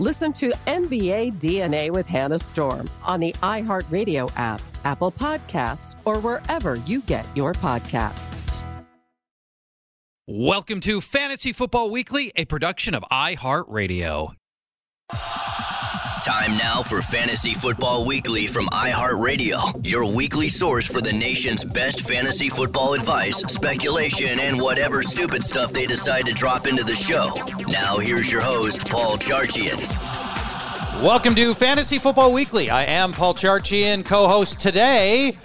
Listen to NBA DNA with Hannah Storm on the iHeartRadio app, Apple Podcasts, or wherever you get your podcasts. Welcome to Fantasy Football Weekly, a production of iHeartRadio. Time now for Fantasy Football Weekly from iHeartRadio, your weekly source for the nation's best fantasy football advice, speculation, and whatever stupid stuff they decide to drop into the show. Now, here's your host, Paul Charchian. Welcome to Fantasy Football Weekly. I am Paul Charchian, co host today.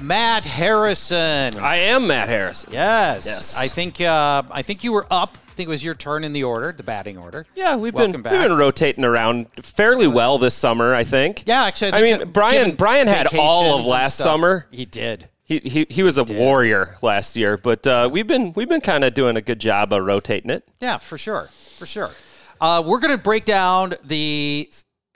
Matt Harrison. I am Matt Harrison. Yes. Yes. I think uh, I think you were up. I think it was your turn in the order, the batting order. Yeah, we've Welcome been back. we've been rotating around fairly well this summer. I think. Yeah, actually, I think mean, so. Brian Brian had all of last summer. He did. He he, he was a warrior last year, but uh, we've been we've been kind of doing a good job of rotating it. Yeah, for sure, for sure. Uh, we're going to break down the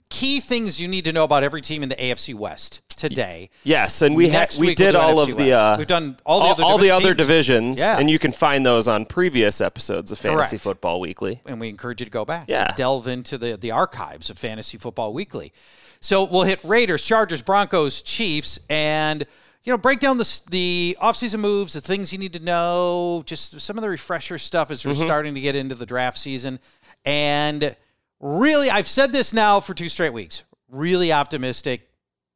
key things you need to know about every team in the AFC West today. Yes, and we Next we we'll did all NFC of the uh, We've done all the other all the other divisions, Yeah. and you can find those on previous episodes of Fantasy Correct. Football Weekly. and we encourage you to go back. Yeah. and delve into the the archives of Fantasy Football Weekly. So we'll hit Raiders, Chargers, Broncos, Chiefs, and you know break down the the offseason moves, the things you need to know, just some of the refresher stuff as we're Mm-hmm. starting to get into the draft season. And really, I've said this now for two straight weeks. Really optimistic.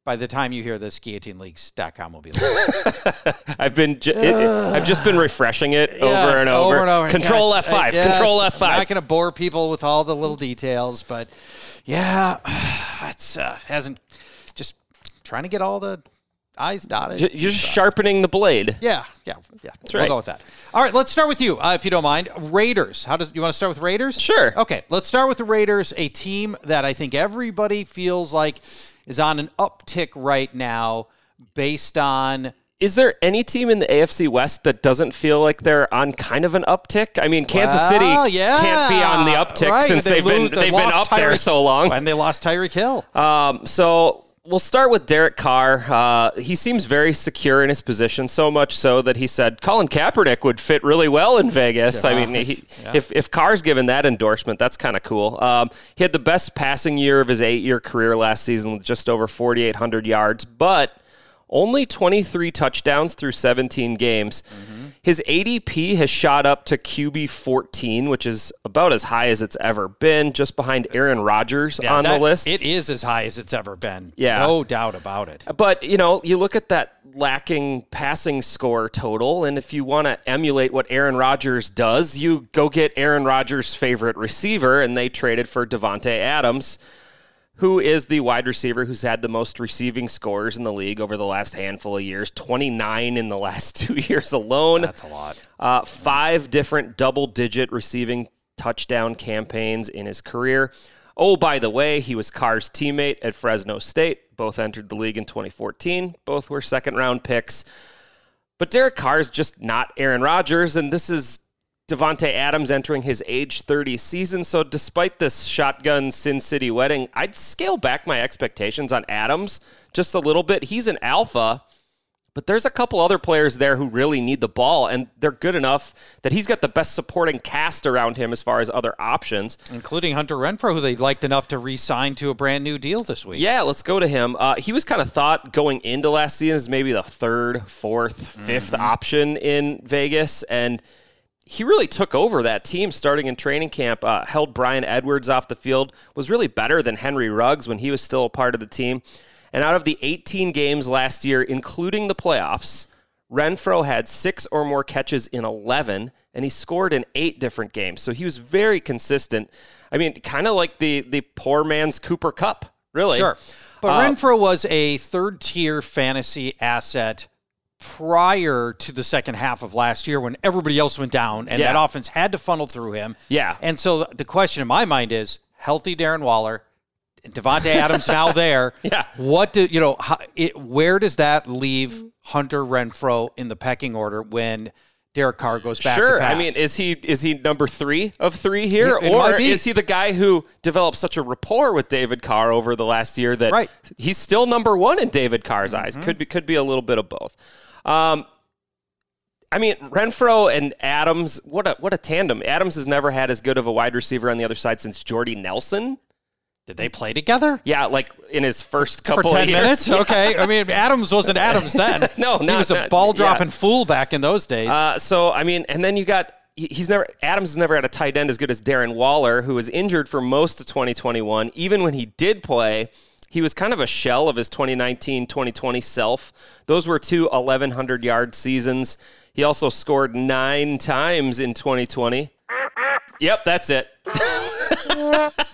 By the time you hear this, guillotineleagues.com will be live. I've been ju- it, it- I've just been refreshing it over and over. and over. Control Yes, F five. uh, yes. Control F I'm not going to bore people with all the little details, but yeah, it's uh, hasn't just trying to get all the I's dotted. You're just sharpening the blade. yeah, yeah, yeah. We'll right. go with that. All right, let's start with you, uh, if you don't mind. Raiders. How does you want to start with Raiders? Sure. Okay, let's start with the Raiders, a team that I think everybody feels like is on an uptick right now, based on Is there any team in the AFC West that doesn't feel like they're on kind of an uptick? I mean, Kansas Well, City yeah, can't be on the uptick right, since they they've been they they've been up there so long. and they lost Tyreek Hill. Um, so we'll start with Derek Carr. Uh, he seems very secure in his position, so much so that he said Colin Kaepernick would fit really well in Vegas. I mean, he, if if Carr's given that endorsement, that's kind of cool. Um, he had the best passing year of his eight-year career last season with just over 4,800 yards, but only 23 touchdowns through 17 games. His ADP has shot up to QB 14, which is about as high as it's ever been, just behind Aaron Rodgers Yeah, on that- the list. It is as high as it's ever been. Yeah. No doubt about it. But you know, you look at that lacking passing score total, and if you want to emulate what Aaron Rodgers does, you go get Aaron Rodgers' favorite receiver, and they traded for Davante Adams, who is the wide receiver who's had the most receiving scores in the league over the last handful of years. Twenty nine in the last two years alone. That's a lot. Uh, five different double digit receiving touchdown campaigns in his career. Oh, by the way, he was Carr's teammate at Fresno State. Both entered the league in 2014. Both were second round picks. But Derek Carr is just not Aaron Rodgers, and this is Davante Adams entering his age 30 season. So, despite this shotgun Sin City wedding, I'd scale back my expectations on Adams just a little bit. He's an alpha, But there's a couple other players there who really need the ball, and they're good enough that he's got the best supporting cast around him as far as other options. Including Hunter Renfrow, who they liked enough to re sign to a brand new deal this week. Yeah, let's go to him. Uh, he was kind of thought going into last season as maybe the third, fourth, 5th Mm-hmm. option in Vegas, and he really took over that team starting in training camp. Uh, held Bryan Edwards off the field. Was really better than Henry Ruggs when he was still a part of the team. And out of the 18 games last year, including the playoffs, Renfrow had six or more catches in 11, and he scored in eight different games. So he was very consistent. I mean, kind of like the the poor man's Cooper Kupp, really. Sure. But Uh, Renfrow was a third tier fantasy asset prior to the second half of last year when everybody else went down and Yeah. that offense had to funnel through him. Yeah. And so the question in my mind is healthy Darren Waller, Davante Adams now there. Yeah. What do you know? How, it, where does that leave Hunter Renfrow in the pecking order when Derek Carr goes back? Sure. I mean, is he is he number three of three here, It- it or is he the guy who developed such a rapport with David Carr over the last year that Right. he's still number one in David Carr's eyes? Mm-hmm. Could be could be a little bit of both. Um, I mean, Renfrow and Adams, what a what a tandem. Adams has never had as good of a wide receiver on the other side since Jordy Nelson. did they play together? Yeah, like in his first for couple 10 of years. minutes. Okay. I mean, Adams wasn't Adams then. No, he not- was a not- ball dropping yeah. fool back in those days. Uh, so I mean, and then you got he's never Adams has never had a tight end as good as Darren Waller, who was injured for most of 2021. Even when he did play, he was kind of a shell of his 2019-2020 self. Those were two 1100 yard seasons. He also scored nine times in 2020. Yep, that's it.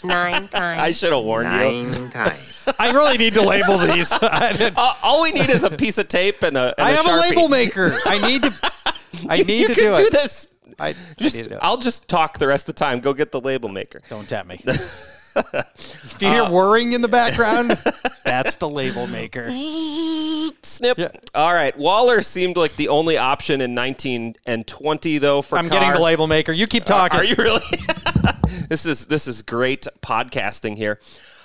Nine times. I should have warned you. Nine times. I really need to label these. Uh, all we need is a piece of tape and a. And I a have a label maker. I need to. I need you to can do, do it. this. I, Just, I need to do it. I'll just talk the rest of the time. Go get the label maker. Don't tap me. If you hear whirring in the background, that's the label maker. Snip. All right. Waller seemed like the only option in 19 and 20 though for I'm getting the label maker. You keep talking. Are you really? this is this is great podcasting here.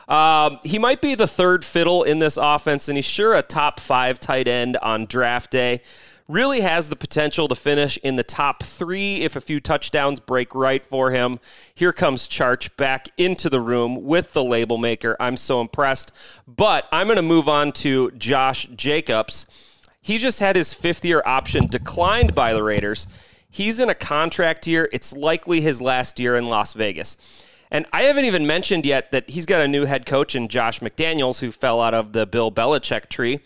Um, he might be the third fiddle in this offense, and he's sure a top five tight end on draft day. Really has the potential to finish in the top three if a few touchdowns break right for him. Here comes Charch back into the room with the label maker. I'm so impressed. But I'm going to move on to Josh Jacobs. He just had his fifth year option declined by the Raiders. He's in a contract year. It's likely his last year in Las Vegas. And I haven't even mentioned yet that he's got a new head coach in Josh McDaniels, who fell out of the Bill Belichick tree,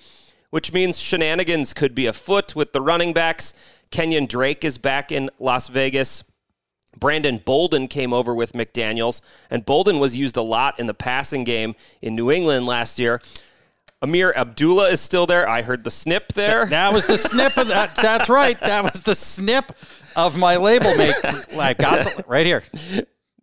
which means shenanigans could be afoot with the running backs. Kenyan Drake is back in Las Vegas. Brandon Bolden came over with McDaniels, and Bolden was used a lot in the passing game in New England last year. Ameer Abdullah is still there. I heard the snip there. That was the snip of that. That's right. That was the snip of my label maker. I got the, right here.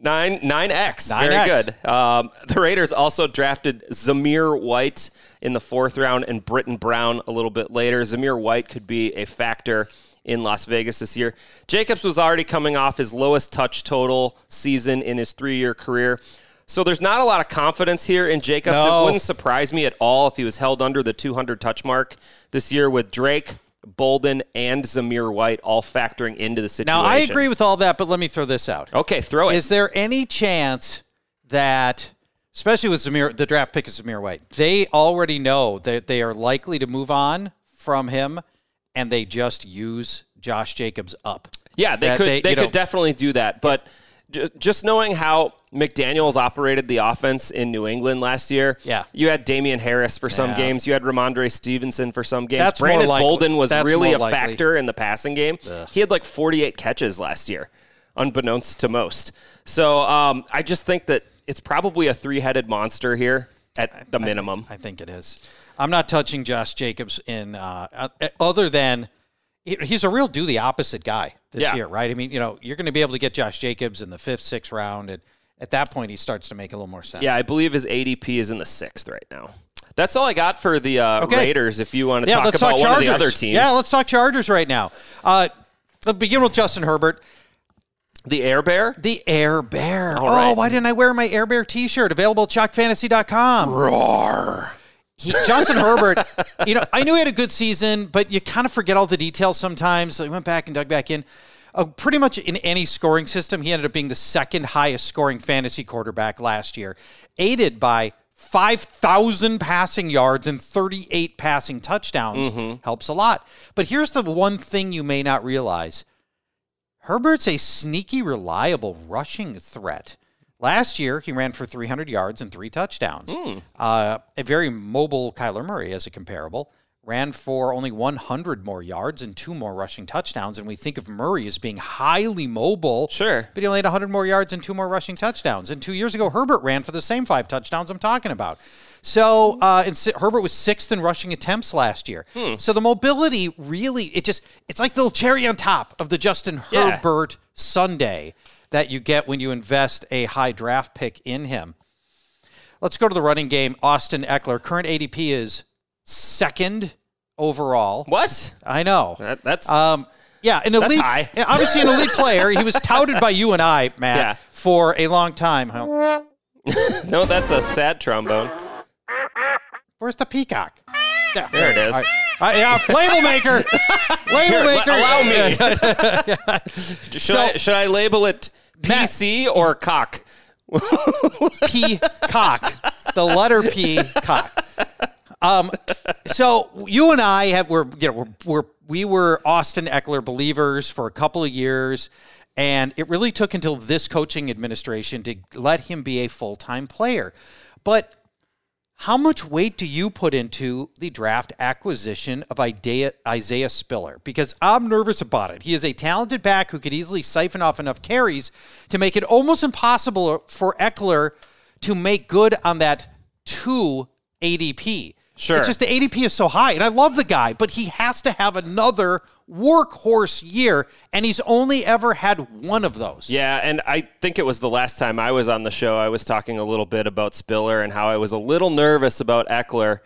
Nine nine X. Very 9X. good. Um, the Raiders also drafted Zamir White in the fourth round and Brittain Brown a little bit later. Zamir White could be a factor in Las Vegas this year. Jacobs was already coming off his lowest touch total season in his three year career. So there's not a lot of confidence here in Jacobs. No. It wouldn't surprise me at all if he was held under the 200 touch mark this year with Drake, Bolden, and Zamir White all factoring into the situation. Now, I agree with all that, but let me throw this out. Okay, throw it. Is there any chance that, especially with Zamir, the draft pick of Zamir White, they already know that they are likely to move on from him, and they just use Josh Jacobs up? Yeah, they That could. they- They, could know- definitely do that. But just knowing how McDaniel's operated the offense in New England last year, Yeah. you had Damien Harris for some Yeah. games, you had Rhamondre Stevenson for some games. That's Brandon. Bolden was That's really a likely. factor in the passing game. He had like 48 catches last year, unbeknownst to most. So um, I just think that it's probably a three-headed monster here at the minimum. I think it is. I'm not touching Josh Jacobs in uh, uh, other than he's a real do the opposite guy this Yeah. year, right? I mean, you know, you're going to be able to get Josh Jacobs in the fifth, sixth round, and at that point, he starts to make a little more sense. yeah, I believe his ADP is in the sixth right now. That's all I got for the uh, Okay. Raiders. If you want to yeah. talk about talk one of the other teams, Yeah, let's talk Chargers right now. Uh, let's begin with Justin Herbert. the Air Bear. The Air Bear. All oh, right. why didn't I wear my Air Bear T-shirt? Available at shockfantasy.com. Roar. He, Justin Herbert, you know, I knew he had a good season, but you kind of forget all the details sometimes. So he went back and dug back in. Uh, pretty much in any scoring system, he ended up being the second highest scoring fantasy quarterback last year, aided by 5,000 passing yards and 38 passing touchdowns. Mm-hmm. Helps a lot. But here's the one thing you may not realize Herbert's a sneaky, reliable rushing threat. Last year, he ran for 300 yards and three touchdowns. Hmm. Uh, a very mobile Kyler Murray as a comparable. Ran for only 100 more yards and two more rushing touchdowns. And we think of Murray as being highly mobile. Sure. But he only had 100 more yards and two more rushing touchdowns. And two years ago, Herbert ran for the same five touchdowns I'm talking about. So, uh, and Si- Herbert was sixth in rushing attempts last year. Hmm. So the mobility really, it just, it's like the little cherry on top of the Justin Yeah. Herbert Sunday that you get when you invest a high draft pick in him. Let's go to the running game. Austin Ekeler, current ADP is second overall. What? I know. That, that's Um, yeah, an elite, obviously an elite player. He was touted by you and I, Matt, Yeah. for a long time. Huh? no, that's a sad trombone. Where's the peacock? Yeah. There it is. Right. Uh, yeah, label maker. label Here, maker. allow me. should, So- I, should I label it PC or cock? P cock. The letter P cock. Um, so you and I have were you know we're, we're we were Austin Ekeler believers for a couple of years, and it really took until this coaching administration to let him be a full time player. But how much weight do you put into the draft acquisition of Isaiah, Spiller? Because I'm nervous about it. He is a talented back who could easily siphon off enough carries to make it almost impossible for Ekeler to make good on that two ADP. Sure. It's just the ADP is so high, and I love the guy, but he has to have another workhorse year, and he's only ever had one of those. Yeah, and I think it was the last time I was on the show, I was talking a little bit about Spiller and how I was a little nervous about Ekeler.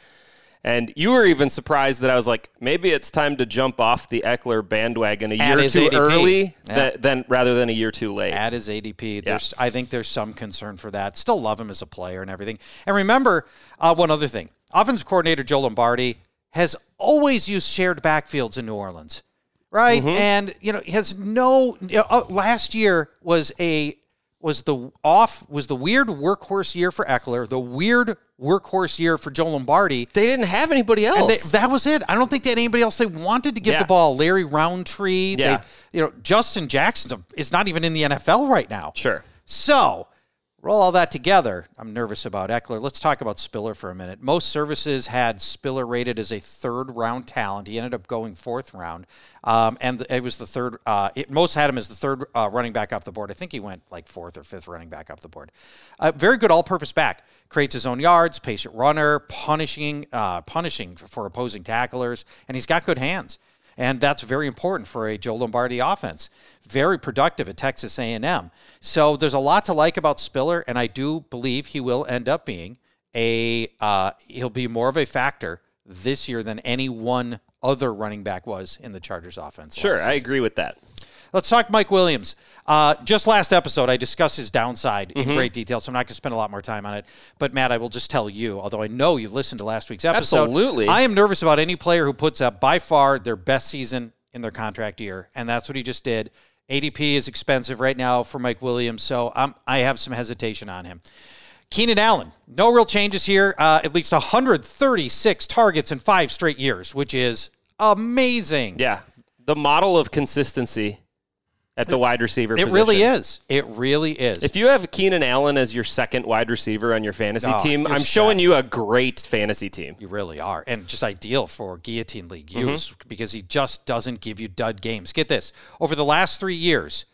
And you were even surprised that I was like, maybe it's time to jump off the Ekeler bandwagon a At year too ADP. early Yeah. rather than a year too late. at his ADP. There's, I think there's some concern for that. Still love him as a player and everything. And remember, uh, one other thing: offensive coordinator Joe Lombardi has always used shared backfields in New Orleans, right? And you know, has no. You know, uh, last year was a was the off was the weird workhorse year for Ekeler, the weird workhorse year for Joe Lombardi. they didn't have anybody else. And they, that was it. I don't think they had anybody else they wanted to give Yeah. the ball. Larry Rountree. Yeah. They, you know, Justin Jackson is not even in the NFL right now. sure. So, roll all that together. I'm nervous about Ekeler. Let's talk about Spiller for a minute. Most services had Spiller rated as a third round talent. He ended up going fourth round, um, and it was the third. Uh, it, most had him as the third uh, running back off the board. I think he went like fourth or fifth running back off the board. Uh, very good all-purpose back. Creates his own yards, patient runner, punishing, uh, punishing for opposing tacklers, and he's got good hands and that's very important for a Joe Lombardi offense. Very productive at Texas A&M. So there's a lot to like about Spiller, and I do believe he will end up being a uh, he'll be more of a factor this year than any one other running back was in the Chargers offense. Sure, I agree with that. Let's talk Mike Williams. Uh, just last episode, I discussed his downside Mm-hmm. in great detail, so I'm not going to spend a lot more time on it. But Matt, I will just tell you, although I know you listened to last week's episode, Absolutely. I am nervous about any player who puts up by far their best season in their contract year, and that's what he just did. ADP is expensive right now for Mike Williams, so I'm, I have some hesitation on him. Keenan Allen, no real changes here. Uh, at least 136 targets in five straight years, which is amazing. Yeah. The model of consistency at the wide receiver It position. really is. It really is. If you have Keenan Allen as your second wide receiver on your fantasy Oh, team, I'm showing you a great fantasy team. You really are. And just ideal for guillotine league Mm-hmm. use because he just doesn't give you dud games. Get this over the last three years,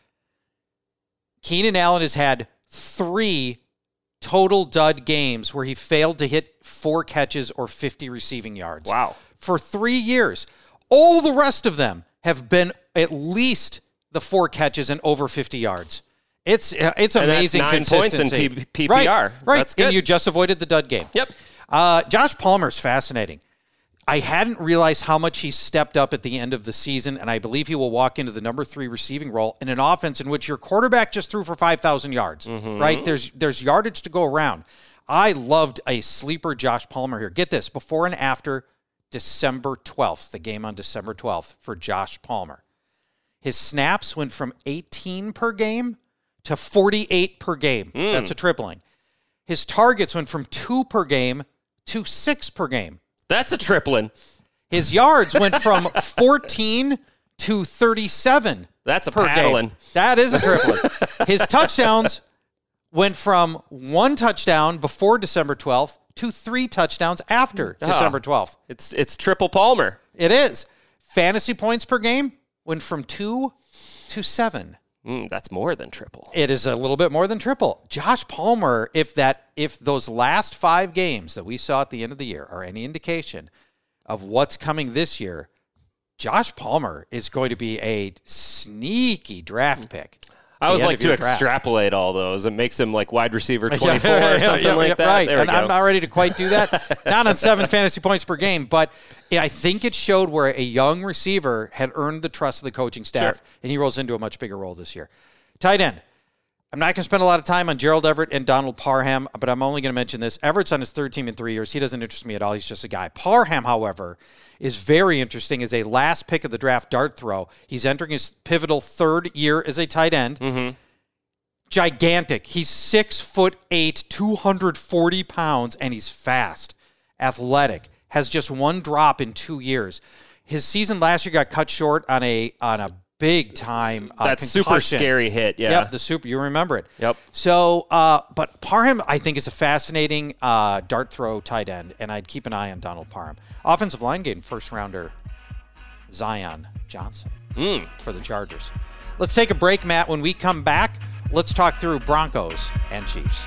Keenan Allen has had three total dud games where he failed to hit four catches or 50 receiving yards. Wow. For three years. All the rest of them have been at least the four catches and over 50 yards. It's uh, it's And that's amazing nine points in consistency. P- PPR. Right, right. That's good. And you just avoided the dud game. Yep. Uh, Josh Palmer's fascinating. I hadn't realized how much he stepped up at the end of the season, and I believe he will walk into the number three receiving role in an offense in which your quarterback just threw for five thousand yards. Mm-hmm. Right? There's there's yardage to go around. I loved a sleeper Josh Palmer here. Get this before and after December 12th, the game on December 12th for Josh Palmer. His snaps went from 18 per game to 48 per game. Mm. That's a tripling. His targets went from two per game to six per game. That's a tripling. His yards went from 14 to 37. That's a per paddling. Game. That is a tripling. His touchdowns went from one touchdown before December 12th to three touchdowns after oh, December 12th. It's it's triple Palmer. It is. Fantasy points per game went from two to seven. Mm, that's more than triple. It is a little bit more than triple. Josh Palmer, if that if those last five games that we saw at the end of the year are any indication of what's coming this year, Josh Palmer is going to be a sneaky draft pick. I always like to extrapolate all those. It makes him like wide receiver 24 or something yeah, like that. Right. and I'm not ready to quite do that. not on seven fantasy points per game, but I think it showed where a young receiver had earned the trust of the coaching staff, sure. and he rolls into a much bigger role this year. Tight end. I'm not going to spend a lot of time on Gerald Everett and Donald Parham, but I'm only going to mention this. Everett's on his third team in three years. He doesn't interest me at all. He's just a guy. Parham, however, is very interesting as a last pick of the draft dart throw. He's entering his pivotal third year as a tight end. Mm-hmm gigantic. He's six foot eight, 240 pounds, and he's fast, athletic, has just one drop in two years. His season last year got cut short on a on a big time uh, that super scary hit. Yeah, yep, the super. You remember it. Yep. So, uh, but Parham, I think, is a fascinating uh, dart throw tight end, and I'd keep an eye on Donald Parham. Offensive line game, first rounder, Zion Johnson mm. for the Chargers. Let's take a break, Matt. When we come back. Let's talk through Broncos and Chiefs.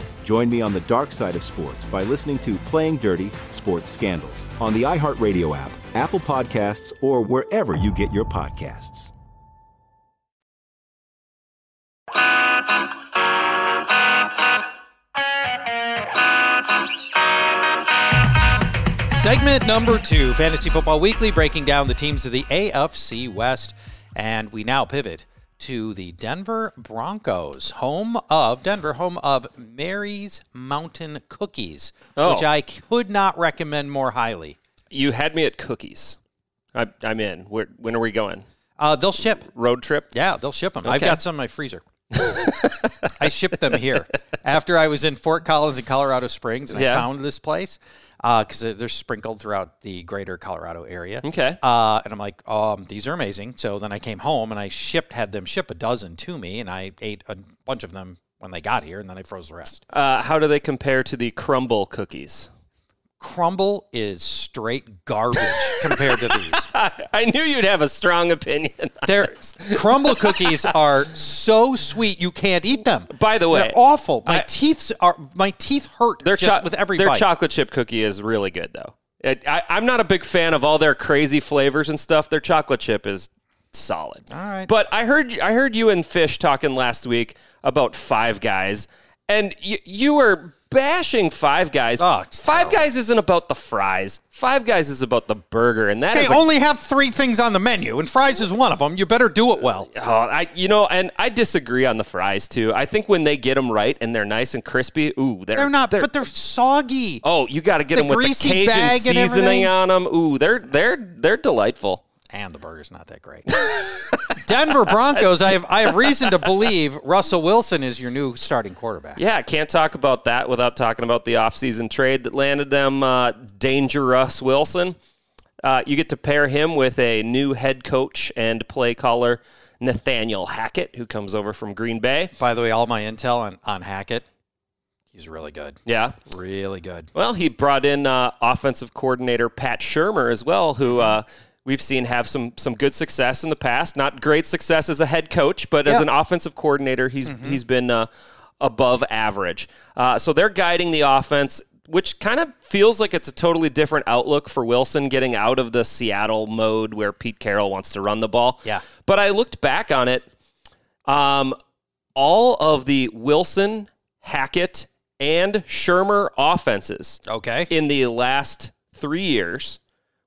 Join me on the dark side of sports by listening to Playing Dirty Sports Scandals on the iHeartRadio app, Apple Podcasts, or wherever you get your podcasts. Segment number two Fantasy Football Weekly, breaking down the teams of the AFC West. And we now pivot to the Denver Broncos, home of Denver, home of Mary's Mountain Cookies, oh. which I could not recommend more highly. You had me at cookies. I, am in. Where, when are we going? Uh, they'll ship. Road trip? Yeah, they'll ship them. Okay. I've got some in my freezer. I shipped them here after I was in Fort Collins in Colorado Springs, and yeah. I found this place. Because uh, they're sprinkled throughout the greater Colorado area. Okay. Uh, and I'm like, um, these are amazing. So then I came home and I shipped, had them ship a dozen to me, and I ate a bunch of them when they got here, and then I froze the rest. Uh, how do they compare to the crumble cookies? Crumble is straight garbage compared to these. I knew you'd have a strong opinion. Their crumble cookies are so sweet you can't eat them. By the way, they're awful. My I, teeth are my teeth hurt their just cho- with every their bite. chocolate chip cookie is really good though. It, I, I'm not a big fan of all their crazy flavors and stuff. Their chocolate chip is solid. All right. But I heard I heard you and Fish talking last week about Five Guys, and you, you were bashing Five Guys. Oh, Five terrible. Guys isn't about the fries. Five Guys is about the burger, and that they a, only have three things on the menu, and fries is one of them. You better do it well. Oh, I you know, and I disagree on the fries too. I think when they get them right and they're nice and crispy, ooh, they're, they're not, they're, but they're soggy. Oh, you got to get the them with the Cajun seasoning on them. Ooh, they're they're they're delightful and the burger's not that great. Denver Broncos, I have I have reason to believe Russell Wilson is your new starting quarterback. Yeah, can't talk about that without talking about the offseason trade that landed them uh, dangerous Wilson. Uh, you get to pair him with a new head coach and play caller, Nathaniel Hackett, who comes over from Green Bay. By the way, all my intel on, on Hackett, he's really good. Yeah. Really good. Well, he brought in uh, offensive coordinator Pat Shurmur as well, who uh, we've seen have some some good success in the past. Not great success as a head coach, but as an offensive coordinator, he's mm-hmm. he's been uh, above average. Uh, so they're guiding the offense, which kind of feels like it's a totally different outlook for Wilson getting out of the Seattle mode where Pete Carroll wants to run the ball. Yeah. But I looked back on it. Um, all of the Wilson, Hackett, and Shurmur offenses. Okay. In the last three years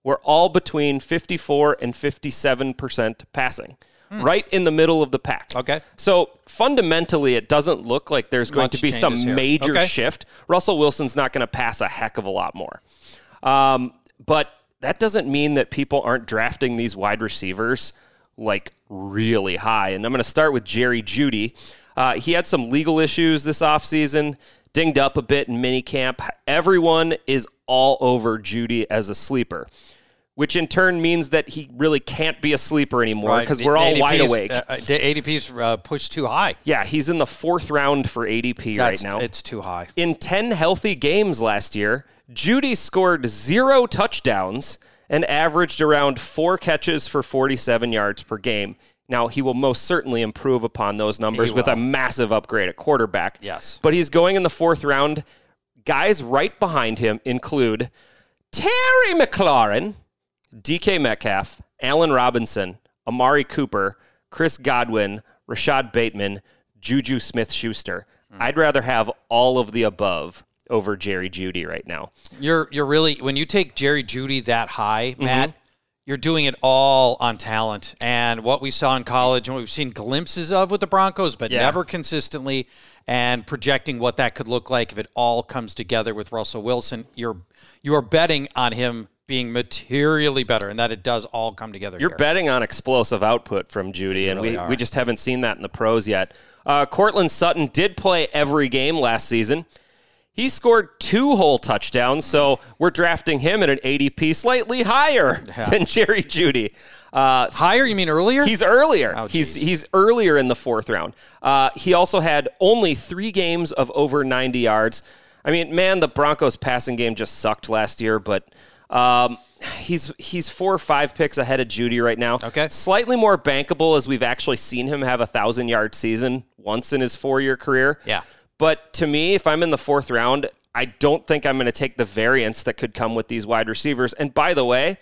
we're all between 54 and 57% passing. Hmm. Right in the middle of the pack. Okay. So fundamentally, it doesn't look like there's going Much to be some here. major okay. shift. Russell Wilson's not going to pass a heck of a lot more. Um, but that doesn't mean that people aren't drafting these wide receivers like really high. And I'm going to start with Jerry Jeudy. Uh, he had some legal issues this offseason, dinged up a bit in minicamp. Everyone is all over Jeudy as a sleeper which in turn means that he really can't be a sleeper anymore because right. we're all ADP's, wide awake. Uh, uh ADP's uh, pushed too high. Yeah, he's in the fourth round for ADP That's, right now. It's too high. In 10 healthy games last year, Jeudy scored zero touchdowns and averaged around four catches for 47 yards per game. Now, he will most certainly improve upon those numbers with a massive upgrade at quarterback. Yes. But he's going in the fourth round. Guys right behind him include Terry McLaurin DK Metcalf, Allen Robinson, Amari Cooper, Chris Godwin, Rashod Bateman, Juju Smith Schuster. Mm. I'd rather have all of the above over Jerry Jeudy right now. You're you're really when you take Jerry Jeudy that high, mm-hmm. Matt, mm-hmm. you're doing it all on talent and what we saw in college and what we've seen glimpses of with the Broncos, but yeah. never consistently. And projecting what that could look like if it all comes together with Russell Wilson, you're you're betting on him being materially better and that it does all come together. You're here. betting on explosive output from Jeudy, and really we, we just haven't seen that in the pros yet. Uh, Courtland Sutton did play every game last season. He scored two whole touchdowns, so we're drafting him at an ADP slightly higher yeah. than Jerry Jeudy. Uh, higher? You mean earlier? He's earlier. Oh, he's he's earlier in the fourth round. Uh, he also had only three games of over 90 yards. I mean, man, the Broncos' passing game just sucked last year, but um, he's he's four or five picks ahead of Jeudy right now. Okay, slightly more bankable as we've actually seen him have a thousand yard season once in his four year career. Yeah, but to me, if I'm in the fourth round, I don't think I'm going to take the variance that could come with these wide receivers. And by the way,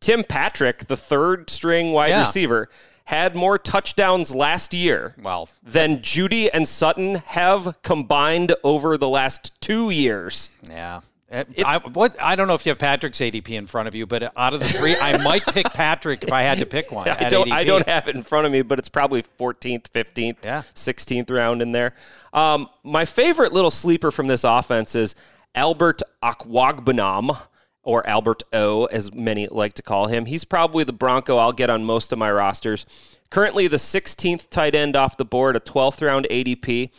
Tim Patrick, the third string wide yeah. receiver, had more touchdowns last year well, than Jeudy and Sutton have combined over the last two years. Yeah. Uh, I, what I don't know if you have Patrick's ADP in front of you, but out of the three, I might pick Patrick if I had to pick one. I don't. I don't have it in front of me, but it's probably 14th, 15th, yeah. 16th round in there. Um, my favorite little sleeper from this offense is Albert Okwuegbunam, or Albert O, as many like to call him. He's probably the Bronco I'll get on most of my rosters. Currently, the 16th tight end off the board, a 12th round ADP.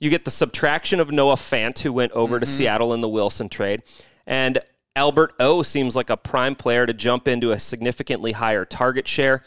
You get the subtraction of Noah Fant, who went over mm-hmm. to Seattle in the Wilson trade. And Albert O seems like a prime player to jump into a significantly higher target share.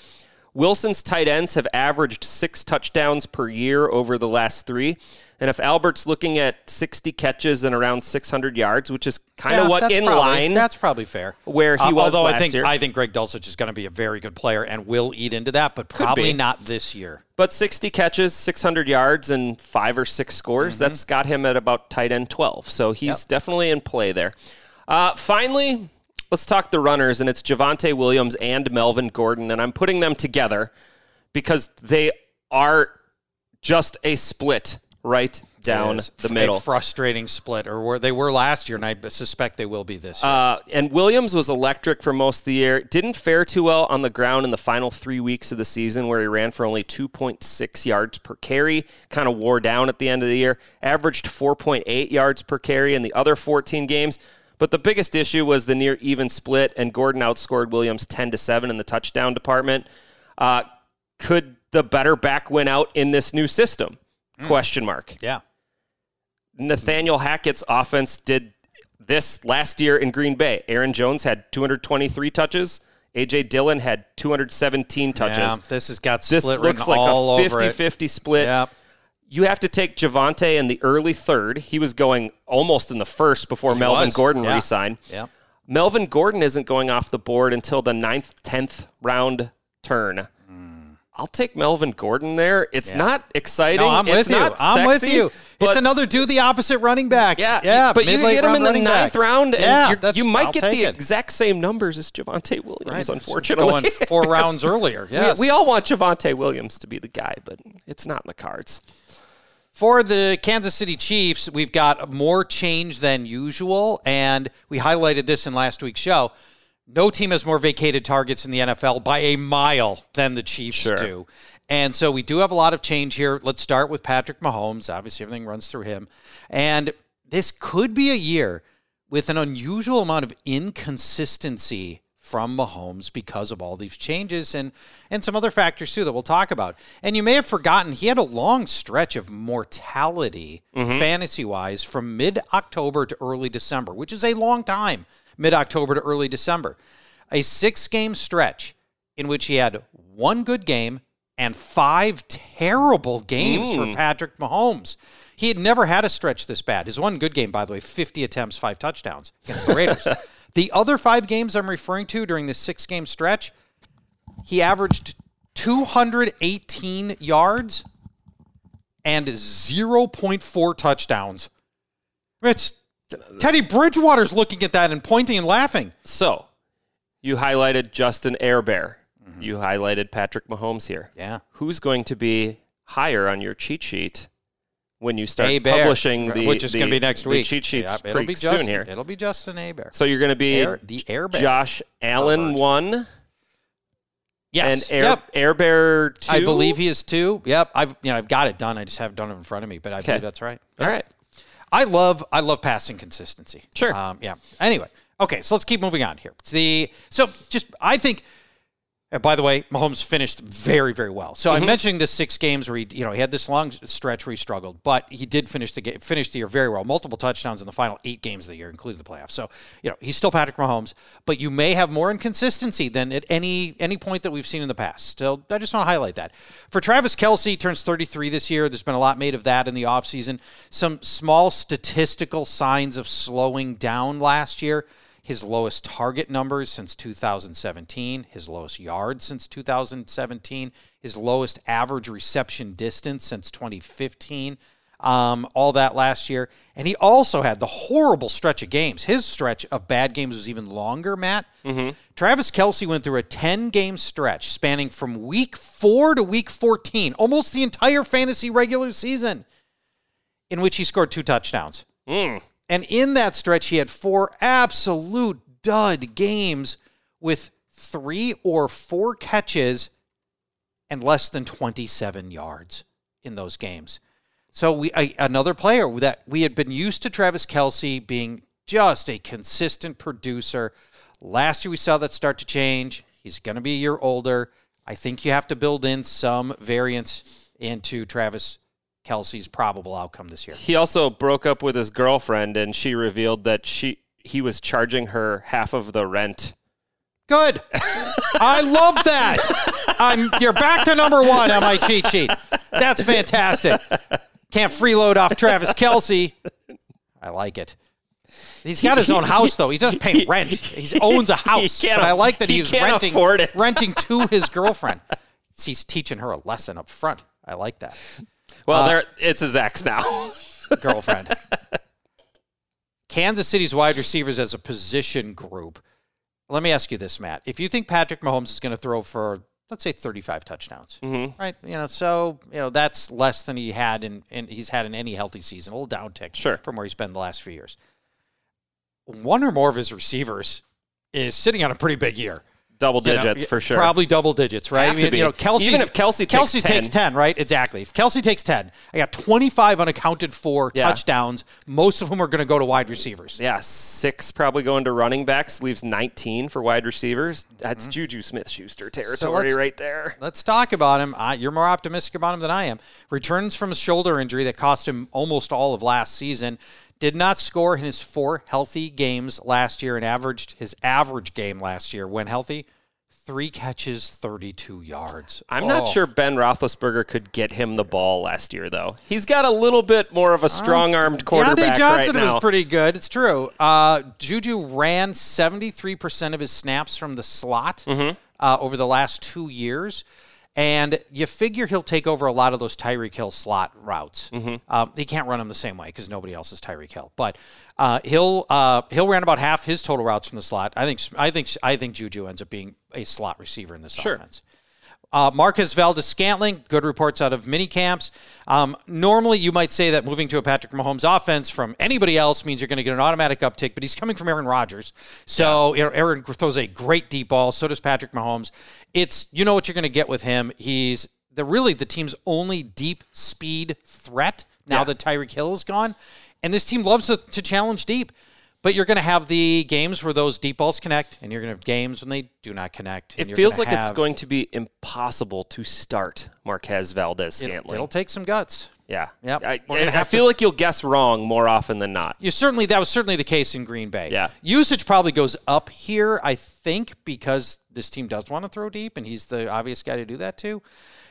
Wilson's tight ends have averaged six touchdowns per year over the last three. And if Albert's looking at 60 catches and around 600 yards, which is kind of Yeah, what in probably- line That's probably fair. where he Uh, was although last I think year. I think Greg Dulcich is going to be a very good player and will eat into that, but probably be. not this year. But 60 catches, 600 yards, and five or six scores, Mm-hmm. that's got him at about tight end 12. So he's definitely in play there. Uh, finally, let's talk the runners, and it's Javonte Williams and Melvin Gordon, and I'm putting them together because they are just a split right down the a middle. frustrating split, or where they were last year, and I suspect they will be this year. Uh, and Williams was electric for most of the year. Didn't fare too well on the ground in the final three weeks of the season, where he ran for only 2.6 yards per carry. Kind of wore down at the end of the year. Averaged 4.8 yards per carry in the other 14 games. But the biggest issue was the near even split, and Gordon outscored Williams 10 to 7 in the touchdown department. Uh, could the better back win out in this new system? Mm. Question mark. yeah. Nathaniel Hackett's offense did this last year in Green Bay. Aaron Jones had 223 touches. AJ Dillon had 217 touches. Yeah, this has got This split looks like a over 50-50 split. Yep. You have to take Javonte in the early third. He was going almost in the first before He Melvin was, Gordon yeah. re-signed. Yeah. Melvin Gordon isn't going off the board until the ninth, tenth round turn. I'll take Melvin Gordon there. It's. Yeah. not exciting. No, I'm it's with you. not I'm with you. but- It's another do the opposite running back. yeah, yeah. But you get him in the ninth back. round, and yeah, you might get the it. exact same numbers as Javonte Williams. Right. Unfortunately, Going four rounds earlier. We- We, all want Javonte Williams to be the guy, but it's not in the cards. For the Kansas City Chiefs, we've got more change than usual, and we highlighted this in last week's show. No team has more vacated targets in the NFL by a mile than the Chiefs Sure. do. And so we do have a lot of change here. Let's start with Patrick Mahomes. Obviously, everything runs through him. And this could be a year with an unusual amount of inconsistency from Mahomes because of all these changes and and some other factors too that we'll talk about. And you may have forgotten he had a long stretch of mortality mm-hmm. fantasy wise from mid October to early December, which is a long time, mid October to early December. A six game stretch in which he had one good game and five terrible games for mm. Patrick Mahomes. He had never had a stretch this bad. His one good game, by the way, 50 attempts, five touchdowns against the Raiders. the other five games I'm referring to during this six game stretch, he averaged 218 yards and 0.4 touchdowns. It's Teddy Bridgewater's looking at that and pointing and laughing. So, you highlighted Justin Airbear. You highlighted Patrick Mahomes here. Mm-hmm. Yeah. Who's going to be higher on your cheat sheet when you start Abear, publishing the which is going to be next week. cheat sheets Yeah, it'll be soon Justin, here? It'll be Justin Abear. So you're going to be Air- the Air Bear. Josh Allen Herbert. one Yes. and Air, yep. Air Bear two. I believe he is two. Yep. I've you know I've got it done. I just haven't done it in front of me, but I Okay. believe that's right. All right. I love I love passing consistency. Sure. Um, yeah. Anyway, okay, so let's keep moving on here. It's the so just I think. And by the way, Mahomes finished very, very well. So I'm mm-hmm. mentioning the six games where he, you know, he had this long stretch where he struggled, but he did finish the game, finish the year very well. Multiple touchdowns in the final eight games of the year, including the playoffs. So you know, he's still Patrick Mahomes, but you may have more inconsistency than at any any point that we've seen in the past. So I just want to highlight that. For Travis Kelce, turns 33 this year. There's been a lot made of that in the offseason. Some small statistical signs of slowing down last year his lowest target numbers since 2017, his lowest yards since 2017, his lowest average reception distance since 2015. Um, all that last year. And he also had the horrible stretch of games. His stretch of bad games was even longer, Matt. Travis Kelce went through a 10 game stretch spanning from week four to week 14, almost the entire fantasy regular season, in which he scored two touchdowns. And in that stretch, he had four absolute dud games with three or four catches and less than 27 yards in those games. So we another player that we had been used to Travis Kelce being just a consistent producer. Last year we saw that start to change. He's going to be a year older. I think you have to build in some variance into Travis Kelce's probable outcome this year. He also broke up with his girlfriend, and she revealed that she he was charging her half of the rent. Good. I love that. I'm you're back to number one on my cheat sheet. That's fantastic. Can't freeload off Travis Kelce. I like it. He's got his own house though. He doesn't pay rent. He owns a house. But I like that he he's renting renting to his girlfriend. He's teaching her a lesson up front. I like that. Well, Uh, there it's his ex now. girlfriend. Kansas City's wide receivers as a position group. Let me ask you this, Matt. If you think Patrick Mahomes is going to throw for, let's say, 35 touchdowns, Mm-hmm. right? You know, so you know that's less than he had in, in he's had in any healthy season. A little downtick, Sure. from where he's been the last few years. One or more of his receivers is sitting on a pretty big year. Double You know, digits for sure. Probably double digits, right? Have I mean, be. You know, Kelce. Even if Kelce takes Kelce 10. takes ten, right? Exactly. If Kelce takes ten, I got twenty-five unaccounted for Yeah. touchdowns. Most of them are going to go to wide receivers. Yeah, six probably going to running backs, leaves 19 for wide receivers. That's Juju Smith Schuster territory let's- right there. Let's talk about him. Uh, you're more optimistic about him than I am. Returns from a shoulder injury that cost him almost all of last season. Did not score in his four healthy games last year and averaged his average game last year when healthy. Three catches, 32 yards. I'm not Oh. sure Ben Roethlisberger could get him the ball last year, though. He's got a little bit more of a strong-armed quarterback Diontae Johnson right now. was pretty good. It's true. Uh, Juju ran 73% of his snaps from the slot Mm-hmm. uh, over the last two years. And you figure he'll take over a lot of those Tyreek Hill slot routes. Mm-hmm. Um, he can't run them the same way because nobody else is Tyreek Hill. But uh, he'll uh, he'll ran about half his total routes from the slot. I think I think I think Juju ends up being a slot receiver in this Sure. offense. Uh, Marquez Valdes Scantling, good reports out of mini camps. Um, normally, you might say that moving to a Patrick Mahomes offense from anybody else means you're going to get an automatic uptick, but he's coming from Aaron Rodgers. So know, Aaron throws a great deep ball. So does Patrick Mahomes. It's you know what you're going to get with him. He's the really the team's only deep speed threat now Yeah. that Tyreek Hill is gone, and this team loves to, to challenge deep. But you're going to have the games where those deep balls connect, and you're going to have games when they do not connect. It feels like it's going to be impossible to start Marquez Valdes It'll, it'll take some guts. yeah. Yep. I, I feel to- like you'll guess wrong more often than not. You certainly that was certainly the case in Green Bay. Yeah. Usage probably goes up here, I think, because this team does want to throw deep, and he's the obvious guy to do that too.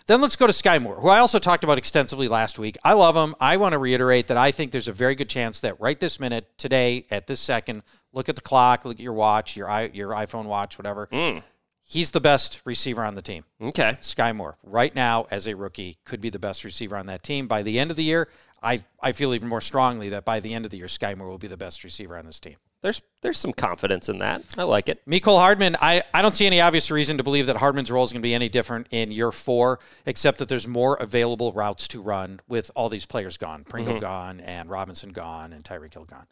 Then let's go to Skyy Moore, who I also talked about extensively last week. I love him. I want to reiterate that I think there's a very good chance that right this minute, today, at this second, look at the clock, look at your watch, your your iPhone watch, whatever. Mm. He's the best receiver on the team. Okay. Skyy Moore, right now as a rookie, could be the best receiver on that team. By the end of the year, I, I feel even more strongly that by the end of the year, Skyy Moore will be the best receiver on this team. There's there's some confidence in that. I like it. Mecole Hardman, I, I don't see any obvious reason to believe that Hardman's role is going to be any different in year four, except that there's more available routes to run with all these players gone. Pringle Mhm. gone, and Robinson gone, and Tyreek Hill gone.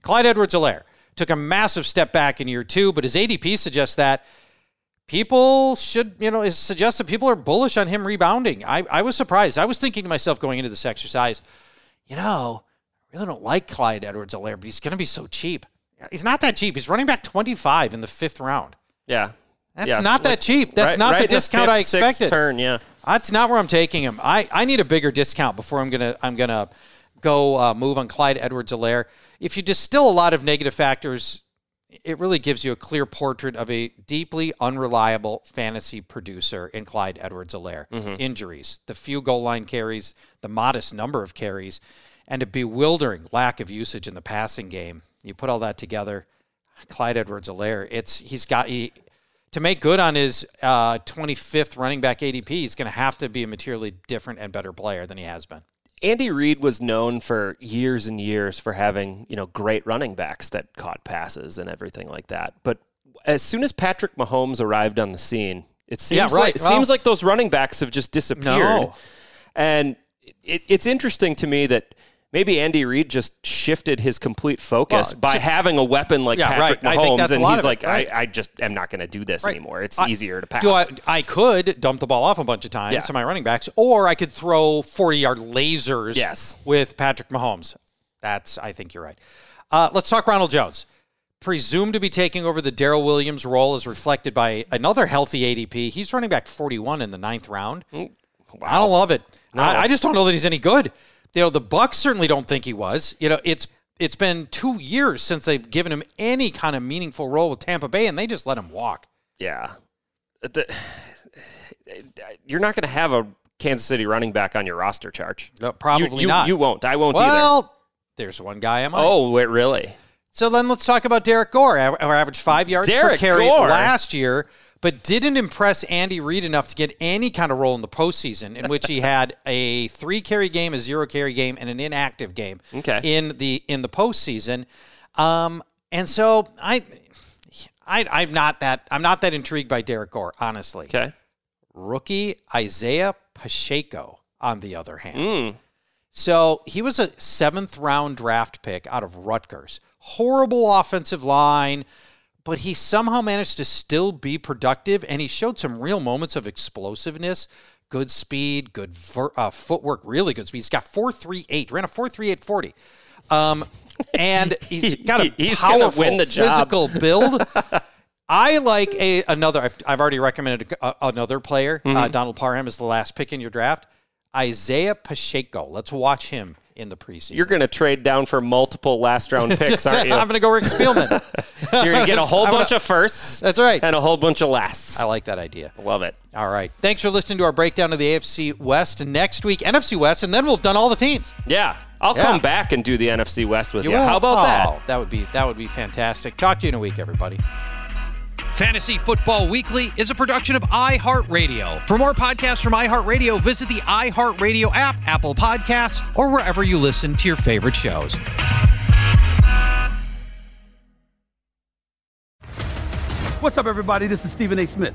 Clyde Edwards Helaire took a massive step back in year two, but his ADP suggests that people should, you know, suggests that people are bullish on him rebounding. I, I was surprised. I was thinking to myself going into this exercise, you know, I really don't like Clyde Edwards Helaire, but he's going to be so cheap. He's not that cheap. He's running back 25 in the fifth round. Yeah. That's Yeah. not that cheap. That's right- not right the the discount I fifth, sixth expected. turn, yeah. That's not where I'm taking him. I, I need a bigger discount before I'm gonna I'm gonna go uh, move on Clyde Edwards Helaire. If you distill a lot of negative factors, it really gives you a clear portrait of a deeply unreliable fantasy producer in Clyde Edwards Helaire. Mhm. Injuries, the few goal line carries, the modest number of carries, and a bewildering lack of usage in the passing game. You put all that together, Clyde Edwards Helaire, it's he's got he, to make good on his uh, 25th running back ADP, he's going to have to be a materially different and better player than he has been. Andy Reid was known for years and years for having, you know, great running backs that caught passes and everything like that. But as soon as Patrick Mahomes arrived on the scene, it seems Yeah, like right. it Well- seems like those running backs have just disappeared. No. And it, it's interesting to me that maybe Andy Reid just shifted his complete focus Well, by to- having a weapon like Yeah, Patrick right. Mahomes, and he's of it, like, right. I, I just am not going to do this Right. anymore. It's I- easier to pass. Do I, I could dump the ball off a bunch of times Yeah. to my running backs, or I could throw 40 yard lasers Yes. with Patrick Mahomes. That's, I think you're right. Uh, let's talk Ronald Jones. Presumed to be taking over the Darrel Williams role as reflected by another healthy ADP. He's running back 41 in the ninth round. I don't love it. No. I, I just don't know that he's any good. You know, the Bucs certainly don't think he was. You know, it's it's been two years since they've given him any kind of meaningful role with Tampa Bay, and they just let him walk. Yeah. The, you're not going to have a Kansas City running back on your roster charge. No, probably you, you, not. You won't. I won't well, either. Well, there's one guy Am I might. Oh, wait, really? So then let's talk about Derrick Gore, our average five yards Derrick per carry Gore. last year, but didn't impress Andy Reid enough to get any kind of role in the postseason, in which he had a three carry game, a zero carry game, and an inactive game. Okay. In the in the postseason, um, and so I, I, I'm not that I'm not that intrigued by Derrick Gore, honestly. Okay. Rookie Isaiah Pacheco, on the other hand. Mm. So he was a seventh round draft pick out of Rutgers. Horrible offensive line, but he somehow managed to still be productive, and he showed some real moments of explosiveness, good speed, good ver- uh, footwork, really good speed. He's got 4.38, ran a 4.38 40. Um, and he's got a He's powerful win the job. physical build. I like a another. I've, I've already recommended a, another player. Uh, Mhm. Donald Parham is the last pick in your draft. Isaiah Pacheco. Let's watch him in the preseason. You're going to trade down for multiple last round picks, aren't you? I'm going to go Rick Spielman. You're going to get a whole bunch gonna- of firsts. That's right. And a whole bunch of lasts. I like that idea. Love it. All right. Thanks for listening to our breakdown of the AFC West. Next week, NFC West, and then we'll have done all the teams. Yeah. I'll Yeah. come back and do the NFC West with you. will? How about Oh, that? That would be that would be fantastic. Talk to you in a week, everybody. Fantasy Football Weekly is a production of iHeartRadio. For more podcasts from iHeartRadio, visit the iHeartRadio app, Apple Podcasts, or wherever you listen to your favorite shows. What's up, everybody? This is Stephen A. Smith,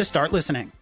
to start listening.